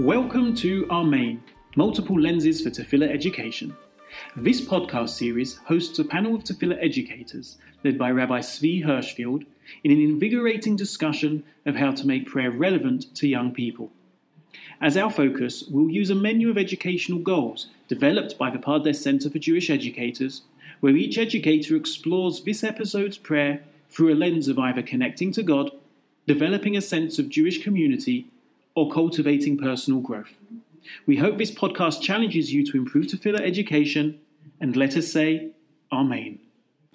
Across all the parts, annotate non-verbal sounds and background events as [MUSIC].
Welcome to Amen, Multiple Lenses for Tefillah Education. This podcast series hosts a panel of Tefillah educators led by Rabbi Zvi Hirschfield in an invigorating discussion of how to make prayer relevant to young people. As our focus, we'll use a menu of educational goals developed by the Pardes Center for Jewish Educators, where each educator explores this episode's prayer through a lens of either connecting to God, developing a sense of Jewish community, or cultivating personal growth. We hope this podcast challenges you to improve tefillah education, and let us say, Amen.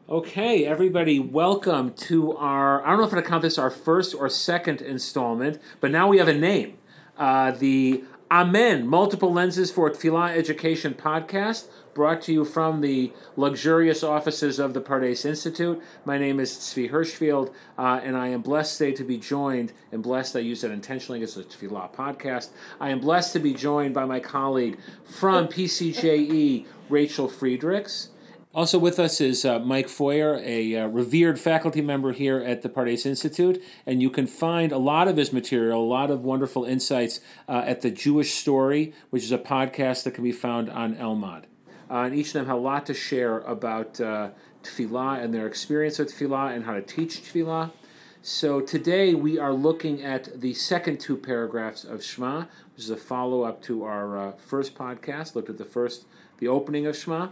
Okay, everybody, welcome to our, I don't know if I count this our first or second installment, but now we have a name. Uh, the Amen, Multiple Lenses for Tefillah Education podcast, brought to you from the luxurious offices of the Pardes Institute. My name is Zvi Hirschfield, uh, and I am blessed today to be joined, and blessed, I use that intentionally as a Tefillah podcast. I am blessed to be joined by my colleague from PCJE, Rachel Friedrichs. Also with us is uh, Mike Feuer, a uh, revered faculty member here at the Pardes Institute, and you can find a lot of his material, a lot of wonderful insights uh, at the Jewish Story, which is a podcast that can be found on Elmad. Uh, and each of them have a lot to share about uh, tefillah and their experience with tefillah and how to teach tefillah. So today we are looking at the second two paragraphs of Shema, which is a follow up to our uh, first podcast. Looked at the first, the opening of Shema.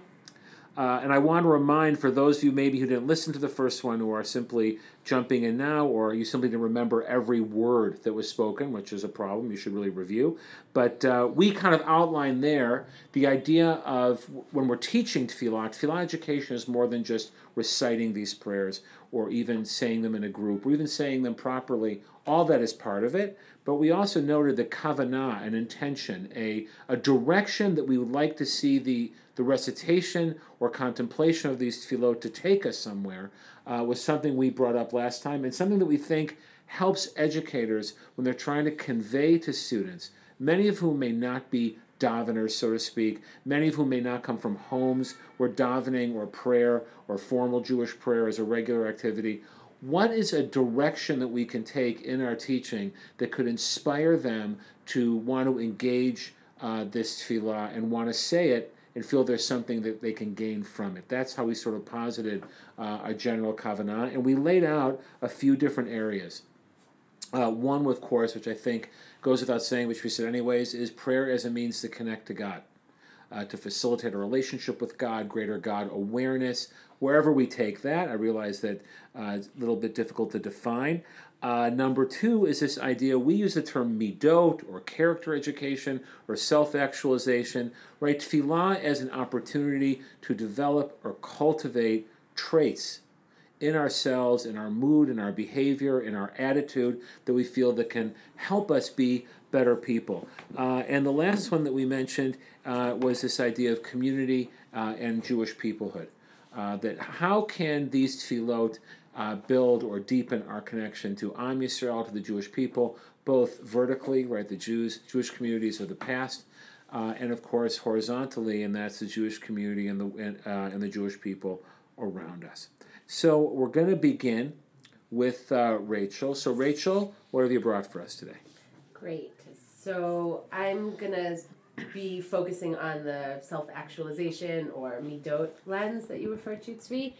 Uh, and I want to remind for those of you maybe who didn't listen to the first one or are simply jumping in now, or you simply didn't remember every word that was spoken, which is a problem, you should really review. But uh, we kind of outline there the idea of when we're teaching tefillah, tefillah education is more than just reciting these prayers or even saying them in a group or even saying them properly. All that is part of it. But we also noted the kavanah, an intention, a, a direction that we would like to see the the recitation or contemplation of these tefillot to take us somewhere uh, was something we brought up last time and something that we think helps educators when they're trying to convey to students, many of whom may not be daveners, so to speak, many of whom may not come from homes where davening or prayer or formal Jewish prayer is a regular activity. What is a direction that we can take in our teaching that could inspire them to want to engage uh, this tefillah and want to say it and feel there's something that they can gain from it. That's how we sort of posited uh, a general kavanah, and we laid out a few different areas. Uh, one, of course, which I think goes without saying, which we said anyways, is prayer as a means to connect to God, uh, to facilitate a relationship with God, greater God awareness. Wherever we take that, I realize that uh, it's a little bit difficult to define. Uh, number two is this idea we use the term midot or character education or self actualization, right? Tefillah as an opportunity to develop or cultivate traits in ourselves, in our mood, in our behavior, in our attitude that we feel that can help us be better people. Uh, and the last one that we mentioned uh, was this idea of community uh, and Jewish peoplehood. Uh, that how can these tefillot uh, build or deepen our connection to Am Yisrael, to the Jewish people, both vertically, right, the Jews, Jewish communities of the past, uh, and of course horizontally, and that's the Jewish community and the and, uh, and the Jewish people around us. So we're going to begin with uh, Rachel. So Rachel, what have you brought for us today? Great. So I'm gonna be focusing on the self-actualization or midot lens that you referred to, Tzvi.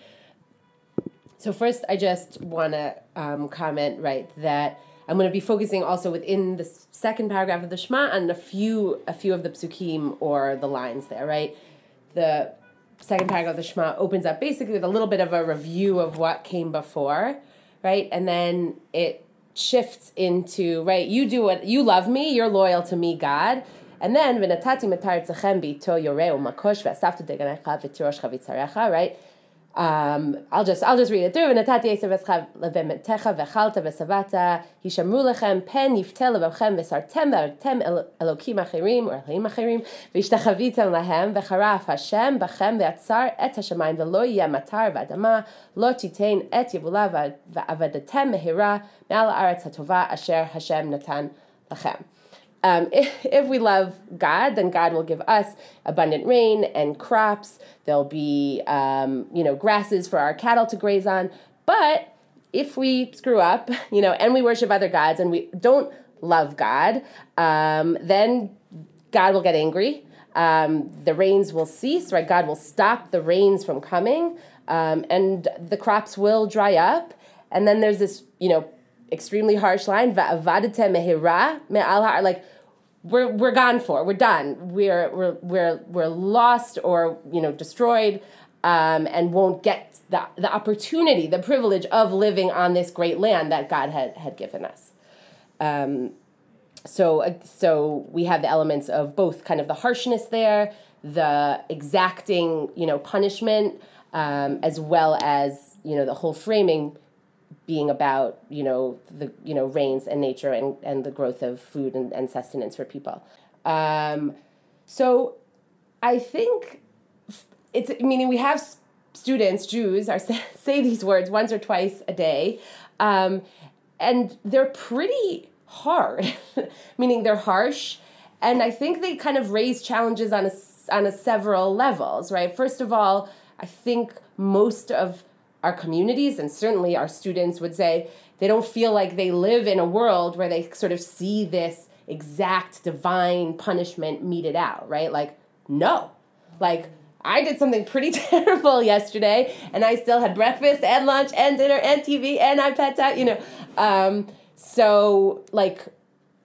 So first, I just want to um, comment right that I'm going to be focusing also within the second paragraph of the Shema on a few a few of the psukim or the lines there. Right, the second paragraph of the Shema opens up basically with a little bit of a review of what came before, right, and then it shifts into right. You do what you love me. You're loyal to me, God. And then right? Um, I'll just I'll just read it through. ונתתי עשר לבהמתך ואכלת ושבעת, הישמרו לכם פן יפתה לבבכם וסרתם והרגתם אלוקים אחרים או אלוהים אחרים, והשתחוויתם להם, וחרף השם בכם ועצר את השמיים, ולא יהיה מטר ואדמה, לא תיתן את יבולה ועבדתם מהרה מעל הארץ הטובה אשר השם נתן לכם. Um, [LAUGHS] if, if, we love God, then God will give us abundant rain and crops. There'll be, um, you know, grasses for our cattle to graze on. But if we screw up, [LAUGHS] you know, and we worship other gods and we don't love God, um, then God will get angry. Um, the rains will cease, right? God will stop the rains from coming, um, and the crops will dry up. And then there's this, you know, extremely harsh line, mehira like we're we're gone for, we're done, we're we're we're we're lost or you know destroyed, um, and won't get the the opportunity, the privilege of living on this great land that God had had given us. Um, so uh, so we have the elements of both kind of the harshness there, the exacting you know punishment, um, as well as you know the whole framing being about you know the you know rains and nature and, and the growth of food and, and sustenance for people. Um, so I think it's meaning we have students Jews are [LAUGHS] say these words once or twice a day, um, and they're pretty hard, [LAUGHS] meaning they're harsh. And I think they kind of raise challenges on a, on a several levels, right? First of all, I think most of our communities and certainly our students would say they don't feel like they live in a world where they sort of see this exact divine punishment meted out, right? Like, no. Like, I did something pretty [LAUGHS] terrible yesterday, and I still had breakfast and lunch and dinner and TV and iPad time, you know. Um, so, like,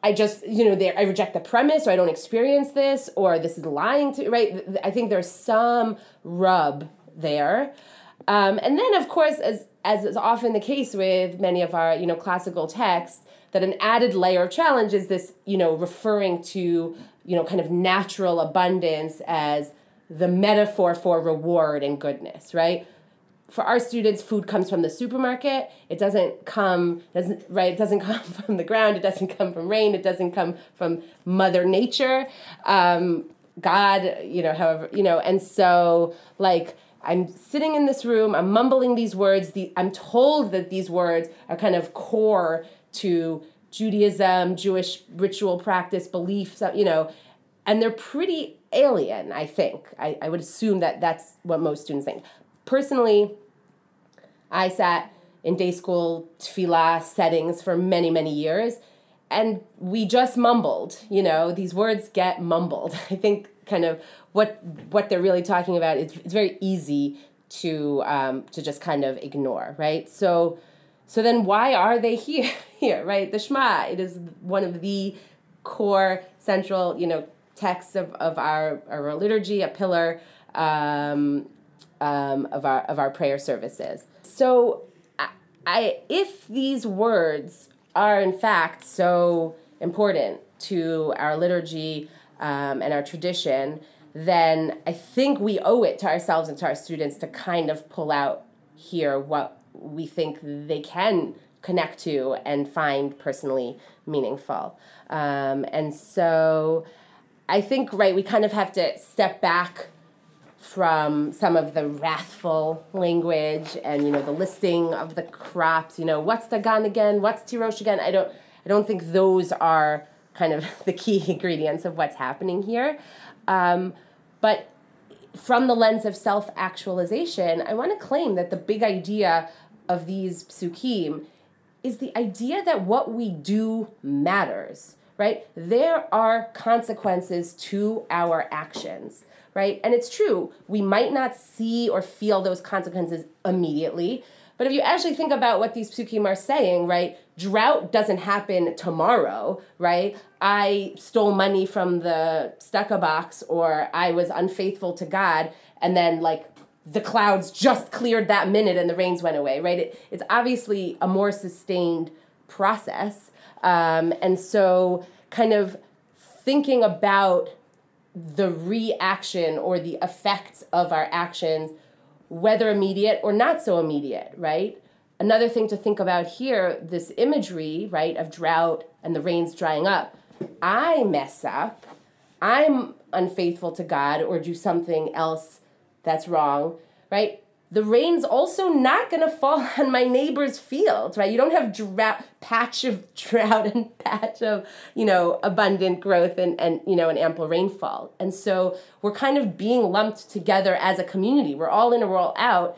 I just, you know, I reject the premise, or I don't experience this, or this is lying to, right? I think there's some rub there. Um, and then, of course, as, as is often the case with many of our, you know, classical texts, that an added layer of challenge is this, you know, referring to, you know, kind of natural abundance as the metaphor for reward and goodness, right? for our students, food comes from the supermarket. It doesn't come doesn't right. It doesn't [LAUGHS] come from the ground. It doesn't come from rain. It doesn't come from Mother Nature. Um, God, you know, however, you know, and so like I'm sitting in this room. I'm mumbling these words. The, I'm told that these words are kind of core to Judaism, Jewish ritual practice, beliefs. Uh, you know, and they're pretty alien. I think I, I would assume that that's what most students think. Personally, I sat in day school tefillah settings for many, many years, and we just mumbled. You know, these words get mumbled. [LAUGHS] I think kind of what what they're really talking about is it's very easy to um, to just kind of ignore, right? So so then why are they [LAUGHS] here? here, right? The Shema it is one of the core central you know texts of, of our, our liturgy, a pillar um, um, of our of our prayer services. So, I, I if these words are in fact so important to our liturgy um, and our tradition, then I think we owe it to ourselves and to our students to kind of pull out here what we think they can connect to and find personally meaningful. Um, and so I think, right, we kind of have to step back from some of the wrathful language and you know the listing of the crops you know what's dagan again? What's tirosh again? I don't i don't think those are kind of [LAUGHS] the key ingredients of what's happening here um, but from the lens of self-actualization i want to claim that the big idea of these psukim is the idea that what we do matters right there are consequences to our actions right? And it's true, we might not see or feel those consequences immediately. But if you actually think about what these psukim are saying, right? Drought doesn't happen tomorrow, right? I stole money from the tzedakah box or I was unfaithful to God and then like the clouds just cleared that minute and the rains went away, right? It, it's obviously a more sustained process. Um, and so kind of thinking about the reaction or the effects of our actions, whether immediate or not so immediate, right? Another thing to think about here this imagery, right, of drought and the rains drying up. I mess up, I'm unfaithful to God or do something else that's wrong, right? the rain's also not going [LAUGHS] to fall on my neighbor's field, right? You don't have drought, patch of [LAUGHS] drought and patch of, you know, abundant growth and, and, you know, an ample rainfall. And so we're kind of being lumped together as a community. We're all in we're all out.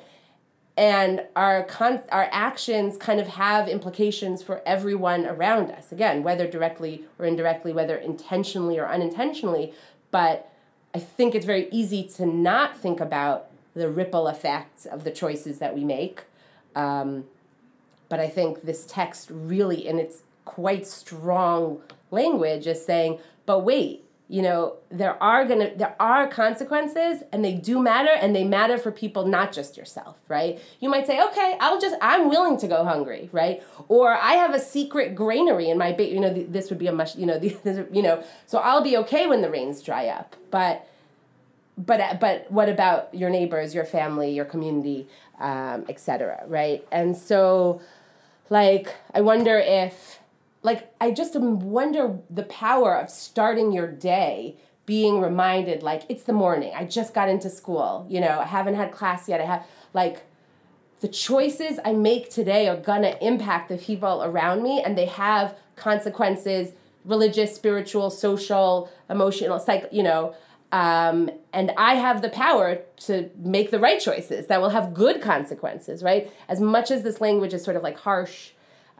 And our con- our actions kind of have implications for everyone around us. Again whether directly or indirectly whether intentionally or unintentionally. But i think it's very easy to not think about the ripple effects of the choices that we make. Um, but i think this text really in its quite strong language is saying but wait you know there are gonna there are consequences and they do matter and they matter for people not just yourself right? You might say okay i'll just i'm willing to go hungry right? Or i have a secret granary in my ba- you know this would be a much you know [LAUGHS] this, you know so i'll be okay when the rains dry up. But but but what about your neighbors your family your community um, etc right? And so like i wonder if like I just wonder the power of starting your day being reminded like it's the morning. I just got into school, you know, I haven't had class yet. I have like the choices I make today are gonna impact the people around me and they have consequences religious, spiritual, social, emotional, psych, you know, um, and I have the power to make the right choices that will have good consequences, right? As much as this language is sort of like harsh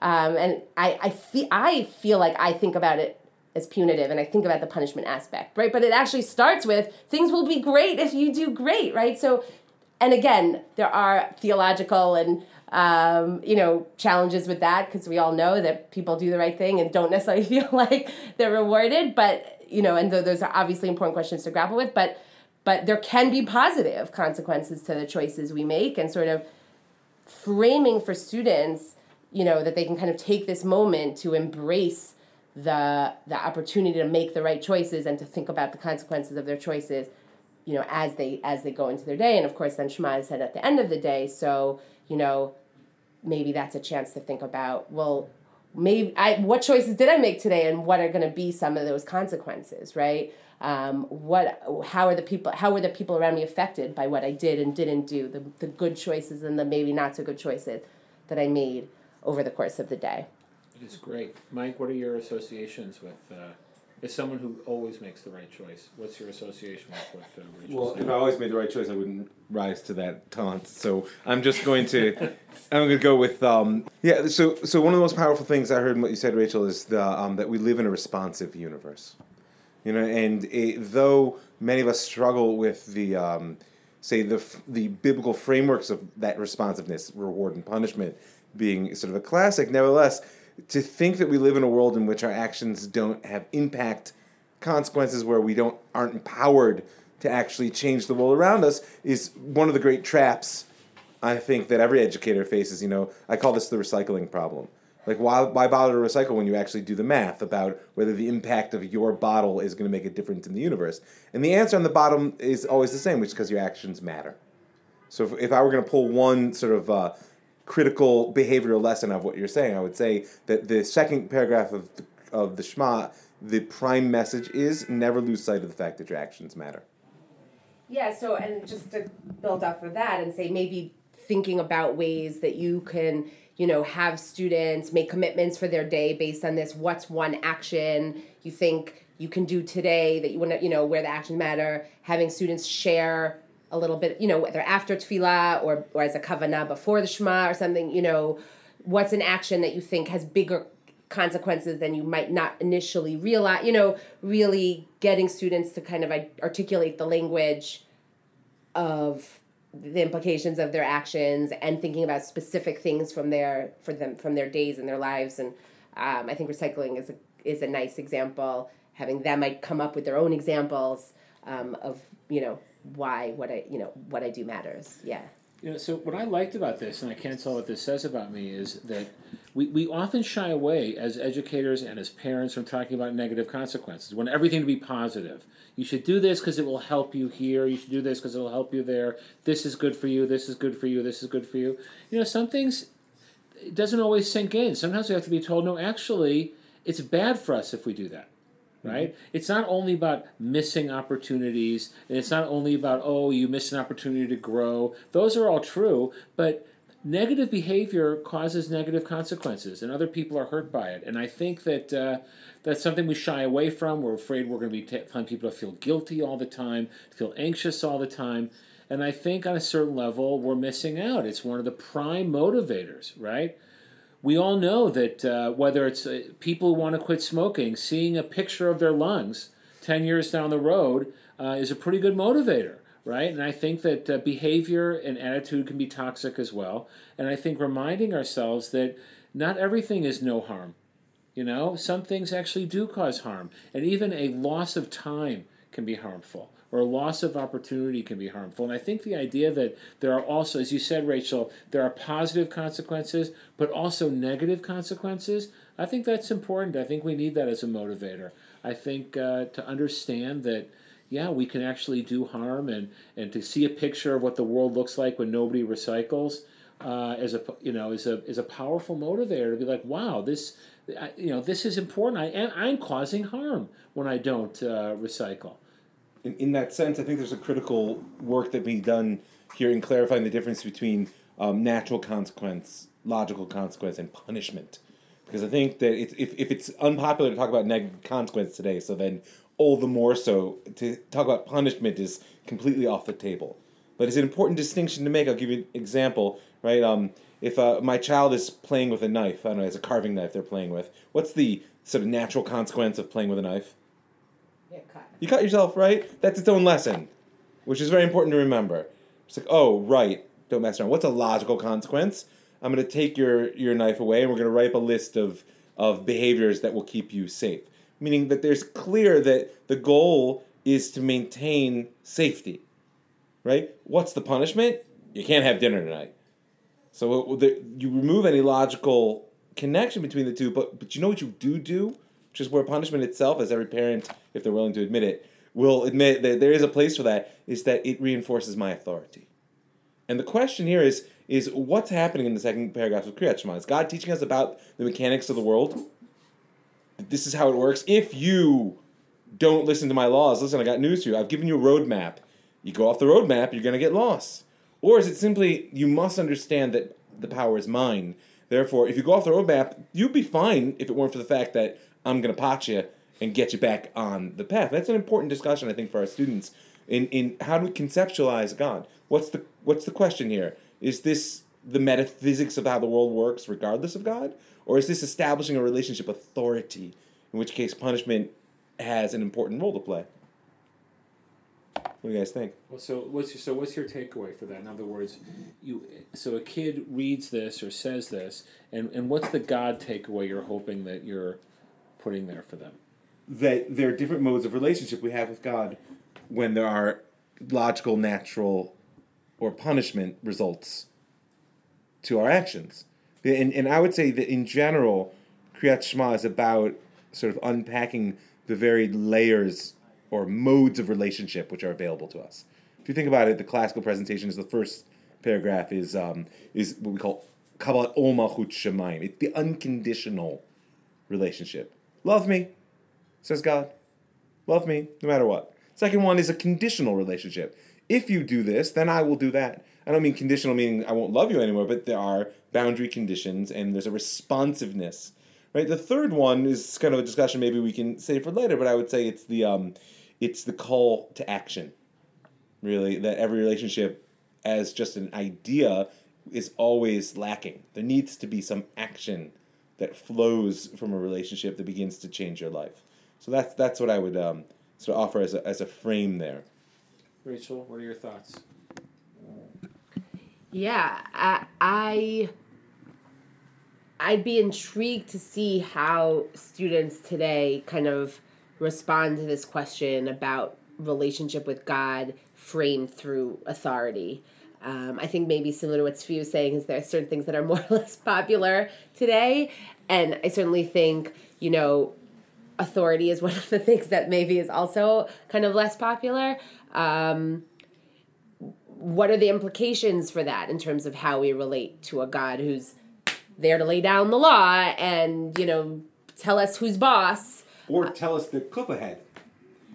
um, and I, I, feel, I feel like I think about it as punitive and I think about the punishment aspect, right? But it actually starts with things will be great if you do great, right? So, and again, there are theological and um, you know challenges with that because we all know that people do the right thing and don't necessarily [LAUGHS] feel like they're rewarded. But you know, and those are obviously important questions to grapple with. But but there can be positive consequences to the choices we make, and sort of framing for students you know that they can kind of take this moment to embrace the the opportunity to make the right choices and to think about the consequences of their choices you know as they as they go into their day. And of course then shema said at the end of the day. So you know maybe that's a chance to think about well maybe I what choices did I make today and what are going to be some of those consequences right? Um, what how are the people how were the people around me affected by what I did and didn't do? The, the good choices and the maybe not so good choices that I made over the course of the day. It is great. Mike, what are your associations with, uh, as someone who always makes the right choice, what's your association with what uh, Rachel Well, said? if I always made the right choice, I wouldn't rise to that taunt. So I'm just going to, [LAUGHS] I'm going to go with, um, yeah. So, so one of the most powerful things I heard in what you said, Rachel, is the um, that we live in a responsive universe. You know, and it, though many of us struggle with the, um, say the the biblical frameworks of that responsiveness, reward and punishment, being sort of a classic. Nevertheless, to think that we live in a world in which our actions don't have impact consequences where we don't aren't empowered to actually change the world around us is one of the great traps I think that every educator faces. You know, I call this the recycling problem. Like, why, why bother to recycle when you actually do the math about whether the impact of your bottle is going to make a difference in the universe? And the answer on the bottom is always the same, which is because your actions matter. So if, if I were going to pull one sort of uh, critical behavioral lesson of what you're saying. I would say that the second paragraph of the, of the Shema, the prime message is never lose sight of the fact that your actions matter. Yeah, so and just to build off of that and say maybe thinking about ways that you can, you know, have students make commitments for their day based on this what's one action you think you can do today that you want to, you know, where the actions matter, having students share a little bit, you know, whether after tefillah or, or as a kavanah before the Shema or something, you know, what's an action that you think has bigger consequences than you might not initially realize, you know, really getting students to kind of articulate the language of the implications of their actions and thinking about specific things from their for them from their days and their lives. And um, I think recycling is a is a nice example. Having them might come up with their own examples um, of you know why what I you know what I do matters. Yeah. You know, so what I liked about this, and I can't tell what this says about me, is that we, we often shy away as educators and as parents from talking about negative consequences. We want everything to be positive. You should do this because it will help you here. You should do this because it will help you there. This is good for you. This is good for you. This is good for you. You know, some things it doesn't always sink in. Sometimes we have to be told, no, actually, it's bad for us if we do that right? Mm-hmm. It's not only about missing opportunities, and it's not only about, oh, you missed an opportunity to grow. Those are all true, but negative behavior causes negative consequences, and other people are hurt by it. And I think that uh, that's something we shy away from. We're afraid we're going to be telling people to feel guilty all the time, to feel anxious all the time. And I think on a certain level, we're missing out. It's one of the prime motivators, right? We all know that uh, whether it's uh, people who want to quit smoking, seeing a picture of their lungs 10 years down the road uh, is a pretty good motivator, right? And I think that uh, behavior and attitude can be toxic as well. And I think reminding ourselves that not everything is no harm. You know, some things actually do cause harm, and even a loss of time can be harmful, or loss of opportunity can be harmful. And I think the idea that there are also, as you said, Rachel, there are positive consequences, but also negative consequences. I think that's important. I think we need that as a motivator. I think uh, to understand that yeah, we can actually do harm, and and to see a picture of what the world looks like when nobody recycles. Uh, as a you know is a is a powerful motivator to be like wow this you know this is important I am I'm causing harm when I don't uh, recycle. In, in that sense, I think there's a critical work that be done here in clarifying the difference between um, natural consequence, logical consequence, and punishment. Because I think that it's, if, if it's unpopular to talk about negative consequence today, so then all the more so to talk about punishment is completely off the table. But it's an important distinction to make. I'll give you an example, right? Um, if uh, my child is playing with a knife, I don't know, it's a carving knife they're playing with, what's the sort of natural consequence of playing with a knife? Cut. You cut yourself, right? That's its own lesson, which is very important to remember. It's like, oh, right, don't mess around. What's a logical consequence? I'm going to take your, your knife away and we're going to write up a list of, of behaviors that will keep you safe. Meaning that there's clear that the goal is to maintain safety, right? What's the punishment? You can't have dinner tonight. So uh, the, you remove any logical connection between the two, but but you know what you do do, which is where punishment itself, as every parent, if they're willing to admit it, will admit that there is a place for that, is that it reinforces my authority. And the question here is is what's happening in the second paragraph of Kriyat Shema? Is God teaching us about the mechanics of the world? This is how it works. If you don't listen to my laws, listen, I got news for you. I've given you a roadmap. You go off the roadmap, you're going to get lost. Or is it simply you must understand that the power is mine? Therefore, if you go off the roadmap, you'd be fine if it weren't for the fact that I'm going to pot you and get you back on the path. That's an important discussion, I think, for our students in, in how do we conceptualize God? What's the what's the question here? Is this the metaphysics of how the world works, regardless of God, or is this establishing a relationship authority? In which case, punishment has an important role to play. What do you guys think? Well, so what's your, so what's your takeaway for that? In other words, you so a kid reads this or says this, and and what's the God takeaway you're hoping that you're putting there for them? That there are different modes of relationship we have with God when there are logical, natural, or punishment results to our actions. And, and I would say that in general, Kriyat Shema is about sort of unpacking the varied layers or modes of relationship which are available to us. If you think about it, the classical presentation is the first paragraph is um, is what we call Kabbalat Ol Malchut Shamayim. It's the unconditional relationship. Love me, says God. Love me, no matter what. Second one is a conditional relationship. If you do this, then I will do that. I don't mean conditional meaning I won't love you anymore, but there are boundary conditions and there's a responsiveness. Right. The third one is kind of a discussion maybe we can save for later, but I would say it's the um, it's the call to action. Really, that every relationship, as just an idea, is always lacking. There needs to be some action that flows from a relationship that begins to change your life. So that's that's what I would um, sort of offer as a as a frame there. Rachel, what are your thoughts? Yeah, I, I I'd be intrigued to see how students today kind of respond to this question about relationship with God framed through authority. Um, I think maybe similar to what Zvi was saying is there are certain things that are more [LAUGHS] or less popular today, and I certainly think you know authority is [LAUGHS] one of the things that maybe is also kind of less popular. Um, what are the implications for that in terms of how we relate to a God who's there to lay down the law and you know tell us who's boss? Or tell us the cliff ahead.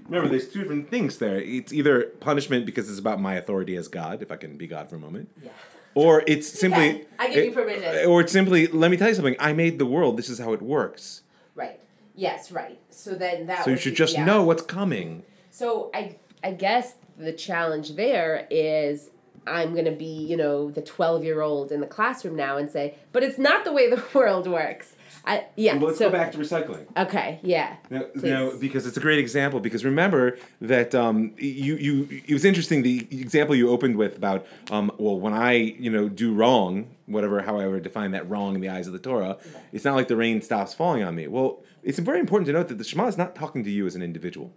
Remember, there's two different things there. It's either punishment because it's about my authority as God, if I can be God for a moment. Yeah. Or it's simply. Okay, I give you it- permission. Eh, or it's simply, let me tell you something. I made the world. This is how it works. Right. Yes. Right. So then that. So you should be- just yeah. know what's coming. So I I guess the challenge there is I'm going to be, you know, the 12 year old in the classroom now and say, but it's not the way the [LAUGHS] world works. I, yeah. Well, let's so, go back to recycling. Okay, yeah. Now, now, because it's a great example. Because remember that um, you you it was interesting the example you opened with about um, well when I you know do wrong whatever however define that wrong in the eyes of the Torah, it's not like the rain stops falling on me. Well, it's very important to note that the Shema is not talking to you as an individual.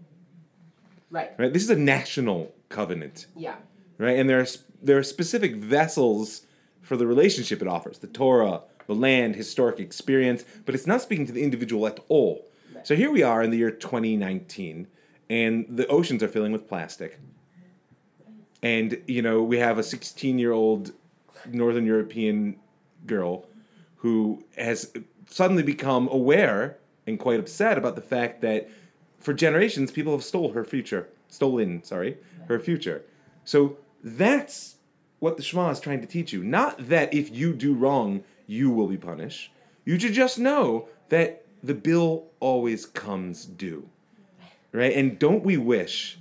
Right. Right. This is a national covenant. Yeah. Right. And there are there are specific vessels for the relationship it offers. The Torah, the land, historic experience, but it's not speaking to the individual at all. So here we are in the year 2019, and the oceans are filling with plastic. And, you know, we have a 16 year old Northern European girl who has suddenly become aware and quite upset about the fact that for generations people have stole her future, stolen, sorry, her future. So that's what the Shema is trying to teach you. Not that if you do wrong, you will be punished. You should just know that the bill always comes due. Right? And don't we wish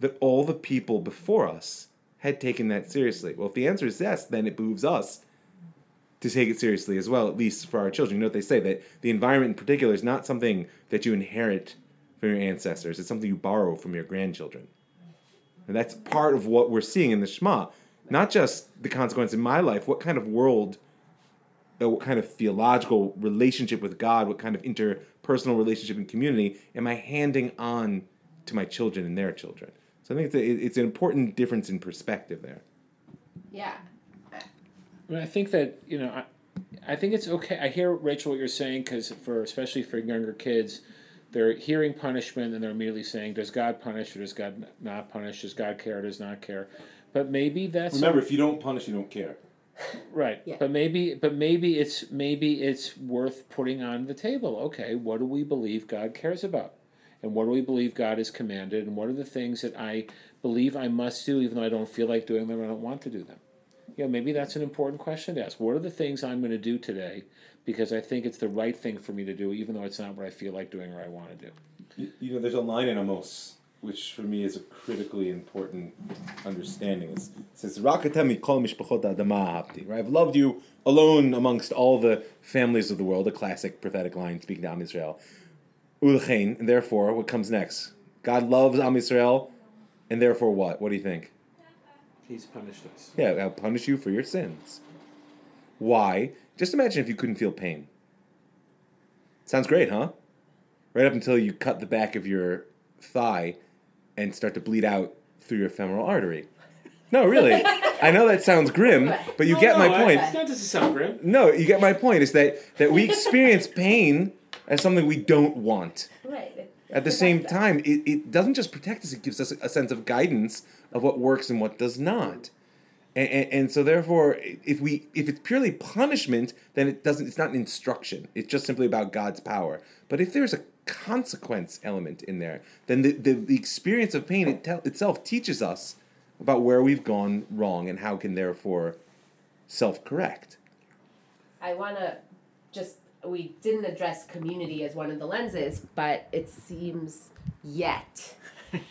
that all the people before us had taken that seriously? Well, if the answer is yes, then it behooves us to take it seriously as well, at least for our children. You know what they say that the environment in particular is not something that you inherit from your ancestors, it's something you borrow from your grandchildren. And that's part of what we're seeing in the Shema. Not just the consequence in my life, what kind of world, uh, what kind of theological relationship with God, what kind of interpersonal relationship and community am I handing on to my children and their children? So I think it's, a, it's an important difference in perspective there. Yeah. I, mean, I think that you know, I, I think it's okay. I hear Rachel what you're saying because for especially for younger kids, they're hearing punishment and they're immediately saying, "Does God punish or does God not punish? Does God care or does not care?" But maybe that's Remember, if you don't punish, you don't care. Right. Yeah. But maybe, but maybe it's maybe it's worth putting on the table. Okay, what do we believe God cares about, and what do we believe God has commanded, and what are the things that I believe I must do, even though I don't feel like doing them, or I don't want to do them. You know, maybe that's an important question to ask. What are the things I'm going to do today because I think it's the right thing for me to do, even though it's not what I feel like doing or I want to do? You, you know, there's a line in Amos which for me is a critically important understanding. It says, "Rakatemi kol mishpachot adama ahavti." Right, I've loved you alone amongst all the families of the world. A classic prophetic line speaking to Am Yisrael. Ulchein, and therefore, what comes next? God loves Am Yisrael, and therefore, what? What do you think? He's punished us. Yeah, I'll punish you for your sins. Why? Just imagine if you couldn't feel pain. Sounds great, huh? Right up until you cut the back of your thigh and start to bleed out through your femoral artery. No, really. I know that sounds grim, but you get my point. It's not just sound grim. No, you get my point. Is that that we experience pain as something we don't want. Right. At the same time, it, it doesn't just protect us; it gives us a sense of guidance of what works and what does not. And, and, and so, therefore, if we if it's purely punishment, then it doesn't. It's not an instruction. It's just simply about God's power. But if there's a consequence element in there, then the, the, the experience of pain it itself teaches us about where we've gone wrong and how can therefore self correct. I want to just, we didn't address community as one of the lenses, but it seems yet. [LAUGHS]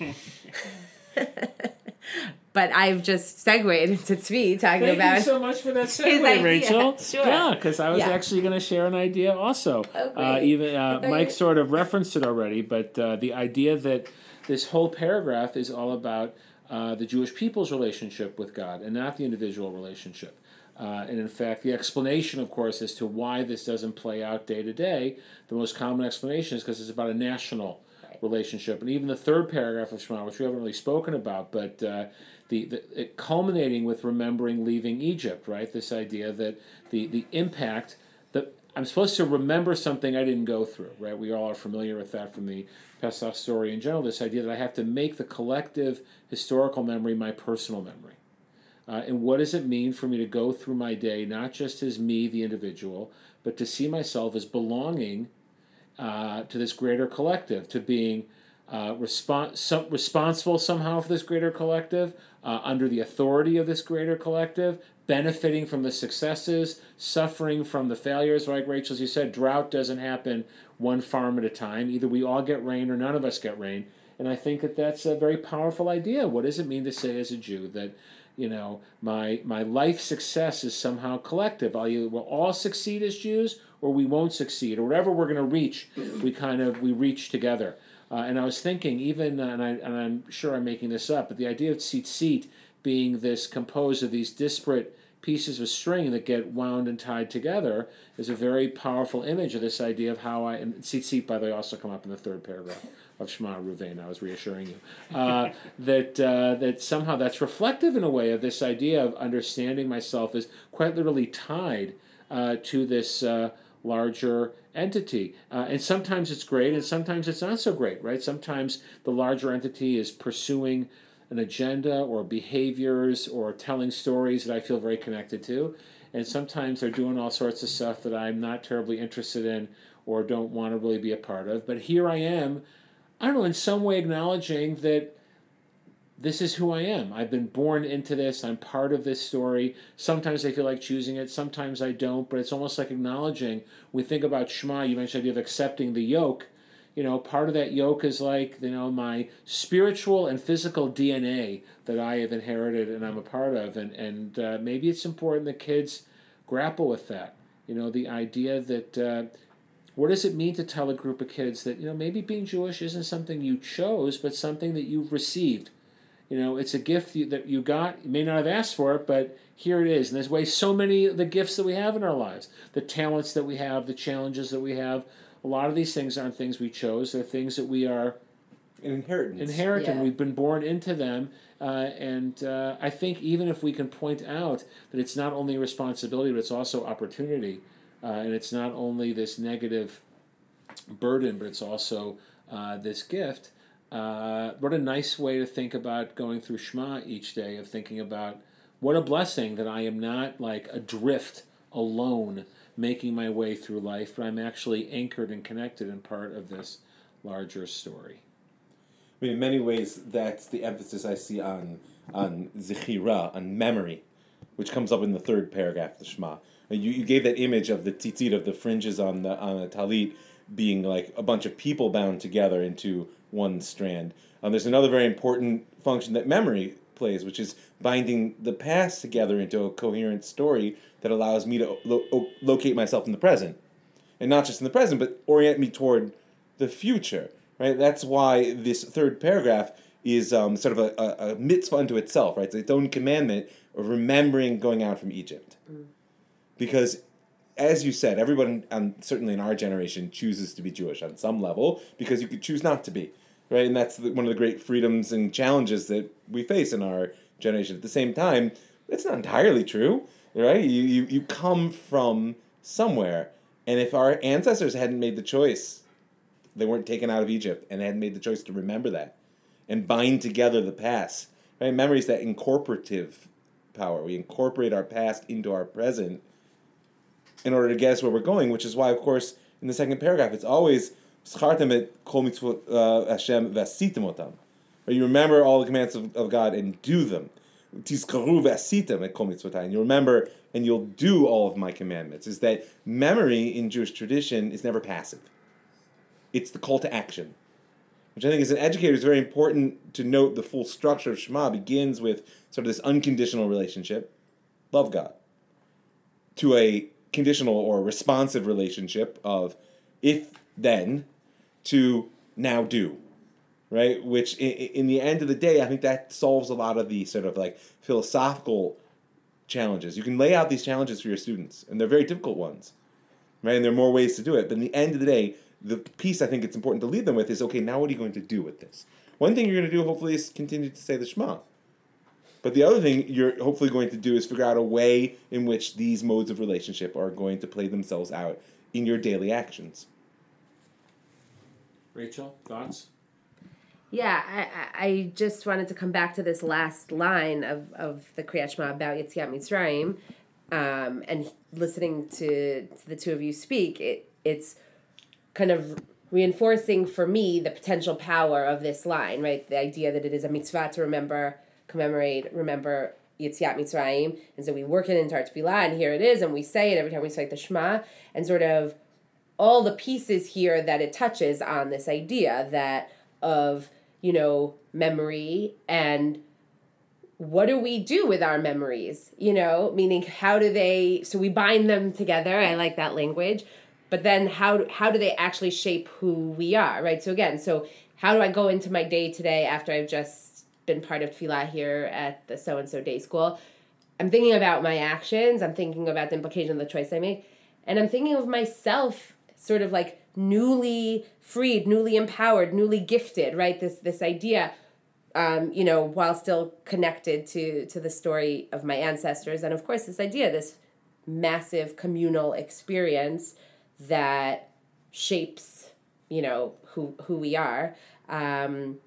[LAUGHS] but I've just segued into Tzvi talking Thank about. you so much for that [LAUGHS] his segue. Rachel. Sure. Yeah, because I was Yeah. actually going to share an idea also. Oh, uh, even uh, Mike sort of referenced it already, but uh, the idea that this whole paragraph is all about uh, the Jewish people's relationship with God and not the individual relationship. Uh, and in fact, the explanation, of course, as to why this doesn't play out day to day, the most common explanation is because it's about a national Right. Relationship. And even the third paragraph of Shema, which we haven't really spoken about, but uh, the, the culminating with remembering leaving Egypt, right? This idea that the, the impact that I'm supposed to remember something I didn't go through, right? We all are familiar with that from the Pesach story in general. This idea that I have to make the collective historical memory my personal memory. Uh, and what does it mean for me to go through my day, not just as me, the individual, but to see myself as belonging uh, to this greater collective, to being uh, respon- some, responsible somehow for this greater collective, uh, under the authority of this greater collective, benefiting from the successes, suffering from the failures. Like Rachel, as you said, drought doesn't happen one farm at a time. Either we all get rain or none of us get rain. And I think that that's a very powerful idea. What does it mean to say as a Jew that, you know, my my life success is somehow collective? I'll we'll all succeed as Jews or we won't succeed, or whatever we're going to reach, we kind of we reach together. Uh, and I was thinking, even, uh, and, I, and I'm sure I'm making this up, but the idea of tzitzit being this composed of these disparate pieces of string that get wound and tied together is a very powerful image of this idea of how I, and tzitzit, by the way, also come up in the third paragraph of Shema Ruvain, I was reassuring you, uh, [LAUGHS] that, uh, that somehow that's reflective in a way of this idea of understanding myself as quite literally tied uh, to this uh, larger entity. Uh, and sometimes it's great and sometimes it's not so great, right? Sometimes the larger entity is pursuing an agenda or behaviors or telling stories that I feel very connected to. And sometimes they're doing all sorts of stuff that I'm not terribly interested in or don't want to really be a part of. But here I am, I don't know, in some way acknowledging that this is who I am. I've been born into this. I'm part of this story. Sometimes I feel like choosing it, sometimes I don't, but it's almost like acknowledging. We think about Shema, you mentioned the idea of accepting the yoke. You know, part of that yoke is like, you know, my spiritual and physical DNA that I have inherited and I'm a part of. And, and uh, maybe it's important that kids grapple with that. You know, the idea that uh, what does it mean to tell a group of kids that, you know, maybe being Jewish isn't something you chose, but something that you've received you know, it's a gift you, that you got. You may not have asked for it, but here it is. And there's ways so many of the gifts that we have in our lives, the talents that we have, the challenges that we have. A lot of these things aren't things we chose. They're things that we are inheritance. Inherit, Yeah. we've been born into them. Uh, and uh, I think even if we can point out that it's not only a responsibility, but it's also opportunity, uh, and it's not only this negative burden, but it's also uh, this gift. Uh, what a nice way to think about going through Shema each day, of thinking about what a blessing that I am not like adrift alone making my way through life, but I'm actually anchored and connected and part of this larger story. I mean, in many ways, that's the emphasis I see on on zichira, on memory, which comes up in the third paragraph of the Shema. You, you gave that image of the tzitzit, of the fringes on the on a talit, being like a bunch of people bound together into one strand. Um, there's another very important function that memory plays, which is binding the past together into a coherent story that allows me to lo- locate myself in the present, and not just in the present, but orient me toward the future. Right. That's why this third paragraph is um, sort of a, a, a mitzvah unto itself. Right. It's its own commandment of remembering going out from Egypt, because as you said, everyone, um, certainly in our generation, chooses to be Jewish on some level because you could choose not to be, right? And that's one of the great freedoms and challenges that we face in our generation. At the same time, it's not entirely true, right? You, you, you come from somewhere. And if our ancestors hadn't made the choice, they weren't taken out of Egypt and hadn't made the choice to remember that and bind together the past, right? Memory is that incorporative power. We incorporate our past into our present in order to guess where we're going, which is why, of course, in the second paragraph, it's always "Schartem et kol mitzvot uh, Hashem v'asitem otam." You remember all the commands of, of God and do them. And you remember and you'll do all of my commandments. Is that memory in Jewish tradition is never passive. It's the call to action, which I think as an educator is very important to note. The full structure of Shema begins with sort of this unconditional relationship, love God, to a conditional or responsive relationship of if then to now do right? Which in, the end of the day i think that solves a lot of the sort of like philosophical challenges. You can lay out these challenges for your students and they're very difficult ones right? And there are more ways to do it. But in the end of the day the piece i think it's important to leave them with is okay now what are you going to do with this? One thing you're going to do hopefully is continue to say the shema. But the other thing you're hopefully going to do is figure out a way in which these modes of relationship are going to play themselves out in your daily actions. Rachel, thoughts? Yeah, I, I just wanted to come back to this last line of, of the Kriyat Shema about Yetziat Mitzrayim, um, and listening to, to the two of you speak. It it's kind of reinforcing for me the potential power of this line, right? The idea that it is a mitzvah to remember, commemorate, remember Yetziat Mitzrayim, and so we work it into our tefillah, and here it is, and we say it every time we say the Shema, and sort of all the pieces here that it touches on this idea that of you know, memory and what do we do with our memories? You know, meaning how do they so we bind them together. I like that language. But then how how do they actually shape who we are, right? So again, so how do I go into my day today after I've just been part of Tefillah here at the so and so day school? I'm thinking about my actions, I'm thinking about the implication of the choice I make, and I'm thinking of myself sort of like newly freed, newly empowered, newly gifted, right? This this idea um, you know, while still connected to to the story of my ancestors, and of course, this idea, this massive communal experience that shapes, you know, who who we are. Um,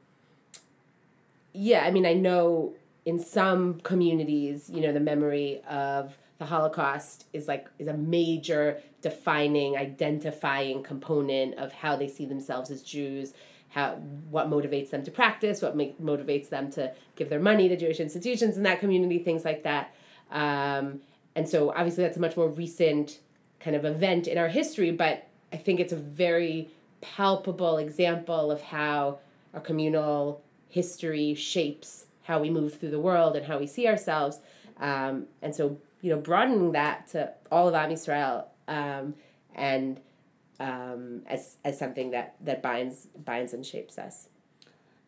yeah, I mean, I know in some communities, you know, the memory of the Holocaust is like is a major defining, identifying component of how they see themselves as Jews how what motivates them to practice, what make, motivates them to give their money to Jewish institutions in that community, things like that. Um, and so obviously that's a much more recent kind of event in our history, but I think it's a very palpable example of how our communal history shapes how we move through the world and how we see ourselves. Um, and so, you know, broadening that to all of Am Yisrael um, and um, as as something that that binds binds and shapes us.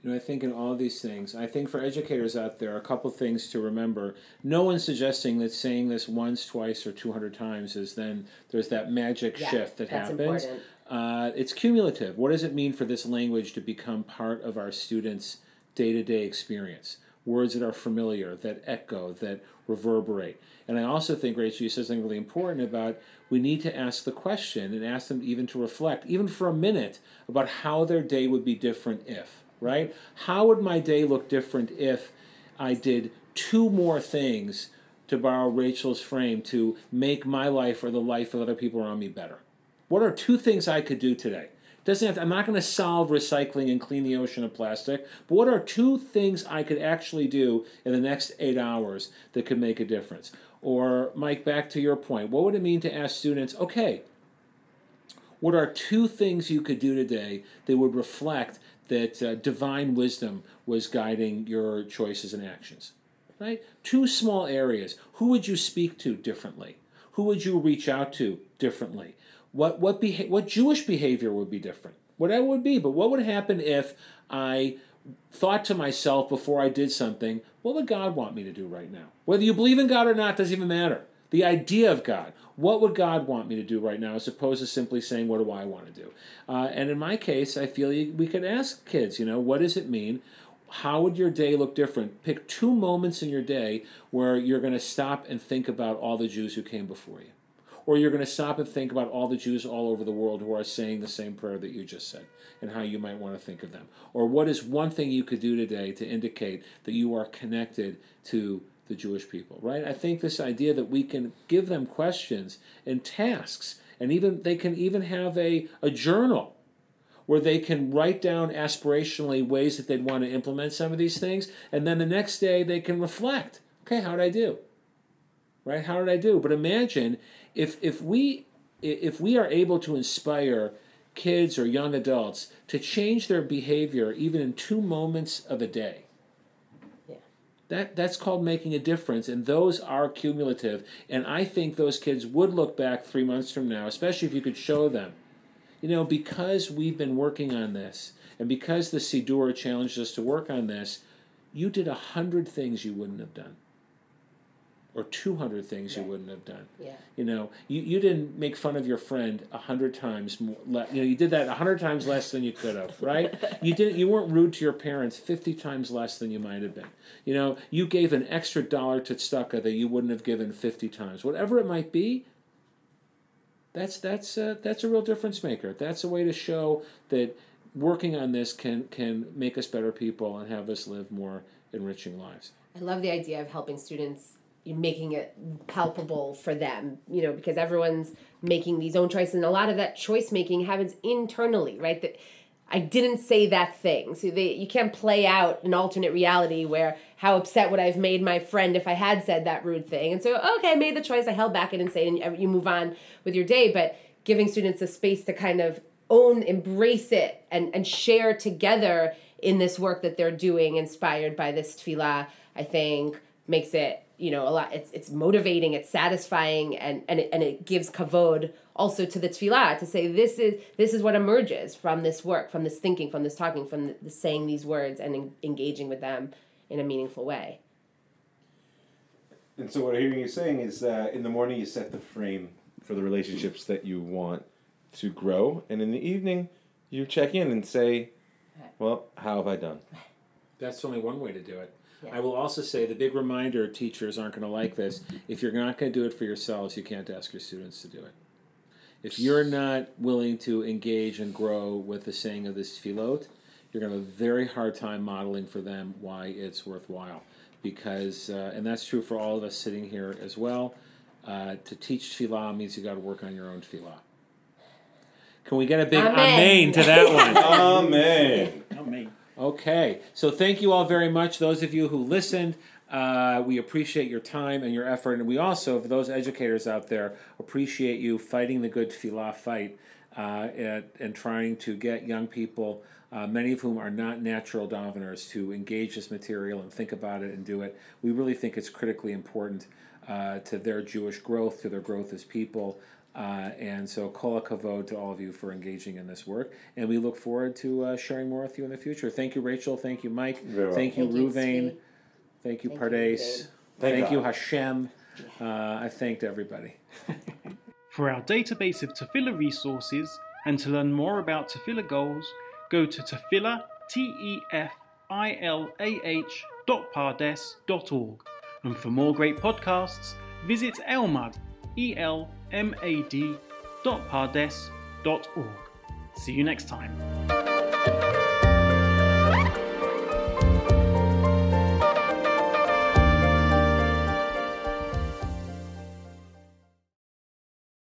You know, I think in all these things, I think for educators out there, a couple things to remember. No one's suggesting that saying this once, twice, or 200 times is then there's that magic Yeah, shift that that's happens. important. Uh, it's cumulative. What does it mean for this language to become part of our students' day to day experience? Words that are familiar, that echo, that reverberate. And I also think, Rachel, you said something really important about we need to ask the question and ask them even to reflect, even for a minute, about how their day would be different if, right? How would my day look different if I did two more things, to borrow Rachel's frame, to make my life or the life of other people around me better? What are two things I could do today? Doesn't have to, I'm not going to solve recycling and clean the ocean of plastic, but what are two things I could actually do in the next eight hours that could make a difference? Or, Mike, back to your point, what would it mean to ask students, okay, what are two things you could do today that would reflect that uh, divine wisdom was guiding your choices and actions? Right? Two small areas. Who would you speak to differently? Who would you reach out to differently? What what beha- what Jewish behavior would be different? Whatever would be, but what would happen if I thought to myself before I did something, what would God want me to do right now? Whether you believe in God or not doesn't even matter. The idea of God. What would God want me to do right now as opposed to simply saying, what do I want to do? Uh, and in my case, I feel we could ask kids, you know, what does it mean? How would your day look different? Pick two moments in your day where you're going to stop and think about all the Jews who came before you. Or you're going to stop and think about all the Jews all over the world who are saying the same prayer that you just said and how you might want to think of them. Or what is one thing you could do today to indicate that you are connected to the Jewish people, right? I think this idea that we can give them questions and tasks, and even they can even have a, a journal where they can write down aspirationally ways that they'd want to implement some of these things, and then the next day they can reflect. Okay, how did I do? Right? How did I do? But imagine if if we if we are able to inspire kids or young adults to change their behavior even in two moments of a day yeah. that that's called making a difference and those are cumulative and i think those kids would look back three months from now especially if you could show them you know because we've been working on this and because the Siddur challenged us to work on this you did a hundred things you wouldn't have done or 200 things you wouldn't have done. Yeah. you know you, you didn't make fun of your friend a hundred times more le- you know you did that a hundred times less than you could have right? [LAUGHS] You didn't you weren't rude to your parents 50 times less than you might have been. You know you gave an extra dollar to tzedakah that you wouldn't have given 50 times. Whatever it might be that's that's uh, that's a real difference maker. That's a way to show that working on this can can make us better people and have us live more enriching lives. I love the idea of helping students, making it palpable for them, you know, because everyone's making these own choices, and a lot of that choice making happens internally, right? That I didn't say that thing, so they you can't play out an alternate reality where how upset would I have made my friend if I had said that rude thing, and so okay, I made the choice, I held back, I didn't say, it, and you move on with your day, but giving students a space to kind of own, embrace it, and and share together in this work that they're doing, inspired by this tefillah, I think makes it you know a lot. It's it's motivating, it's satisfying, and and it, and it gives kavod also to the tefillah to say this is this is what emerges from this work, from this thinking, from this talking, from the, the saying these words and en- engaging with them in a meaningful way. And so what I'm hearing you saying is uh, in the morning you set the frame for the relationships that you want to grow, and in the evening you check in and say, "Well, how have I done?" That's only one way to do it. Yeah. I will also say the big reminder teachers aren't going to like this. If you're not going to do it for yourselves, you can't ask your students to do it. If you're not willing to engage and grow with the saying of this tefillot, you're going to have a very hard time modeling for them why it's worthwhile. Because, uh, and that's true for all of us sitting here as well. Uh, to teach tefillah means you got to work on your own tefillah. Can we get a big Amen. amen to that one? [LAUGHS] Amen. Amen. Okay, so thank you all very much, those of you who listened. Uh, we appreciate your time and your effort, and we also, for those educators out there, appreciate you fighting the good tefillah fight uh, and, and trying to get young people, uh, many of whom are not natural daveners, to engage this material and think about it and do it. We really think it's critically important uh, to their Jewish growth, to their growth as people. Uh, and so, kol kavod to all of you for engaging in this work, and we look forward to uh, sharing more with you in the future. Thank you, Rachel. Thank you, Mike. Very Thank you, Thank you, Ruvain. Thank you, Thank Pardes. Thank, Thank you, Hashem. Uh, I thanked everybody. [LAUGHS] For our database of Tefillah resources and to learn more about Tefillah goals, go to Tefillah, T-E-F-I-L-A-H dot pardes dot org. And for more great podcasts, visit Elmad, E E-L-M-A-D dot pardes org. See you next time.